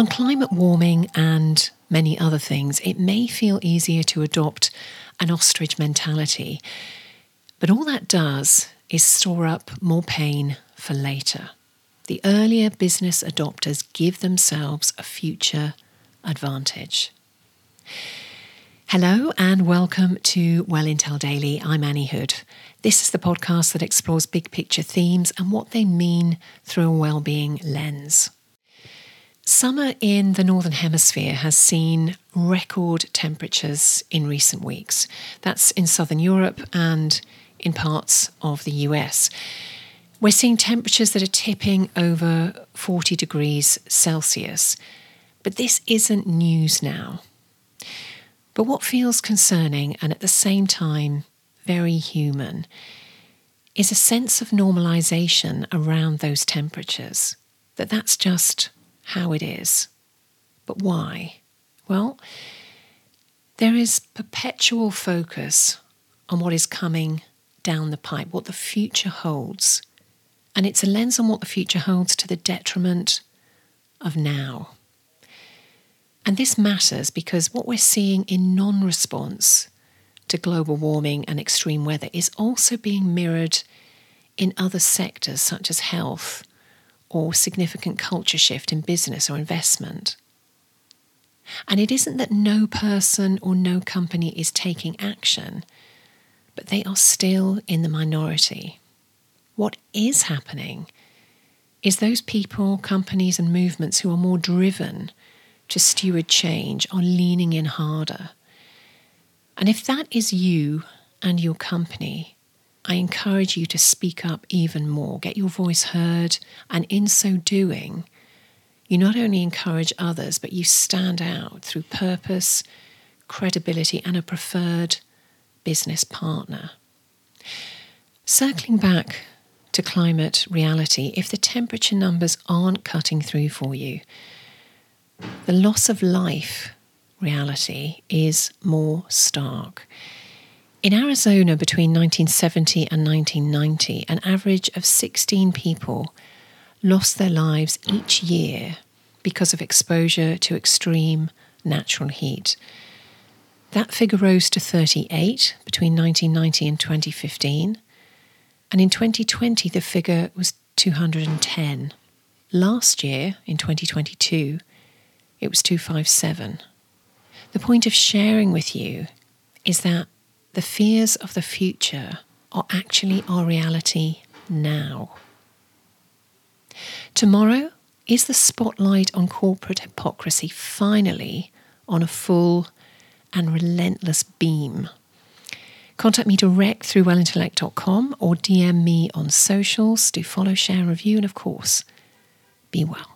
On climate warming and many other things, it may feel easier to adopt an ostrich mentality, but all that does is store up more pain for later. The earlier business adopters give themselves a future advantage. Hello and welcome to Well Intel Daily. I'm Anni Hood. This is the podcast that explores big picture themes and what they mean through a well-being lens. Summer in the Northern Hemisphere has seen record temperatures in recent weeks. That's in Southern Europe and in parts of the US. We're seeing temperatures that are tipping over 40 degrees Celsius. But this isn't news now. But what feels concerning and at the same time very human is a sense of normalization around those temperatures, that that's just how it is. But why? Well, there is perpetual focus on what is coming down the pipe, what the future holds. And it's a lens on what the future holds to the detriment of now. And this matters because what we're seeing in non response to global warming and extreme weather is also being mirrored in other sectors such as health or significant culture shift in business or investment. And it isn't that no person or no company is taking action, but they are still in the minority. What is happening is those people, companies, and movements who are more driven to steward change are leaning in harder. And if that is you and your company, I encourage you to speak up even more, get your voice heard, and in so doing, you not only encourage others, but you stand out through purpose, credibility, and a preferred business partner. Circling back to climate reality, if the temperature numbers aren't cutting through for you, the loss of life reality is more stark. In Arizona between 1970 and 1990, an average of 16 people lost their lives each year because of exposure to extreme natural heat. That figure rose to 38 between 1990 and 2015, and in 2020 the figure was 210. Last year, in 2022, it was 257. The point of sharing with you is that the fears of the future are actually our reality now. Tomorrow is the spotlight on corporate hypocrisy finally on a full and relentless beam. Contact me direct through wellintellect.com or DM me on socials. Do follow, share, review, and of course, be well.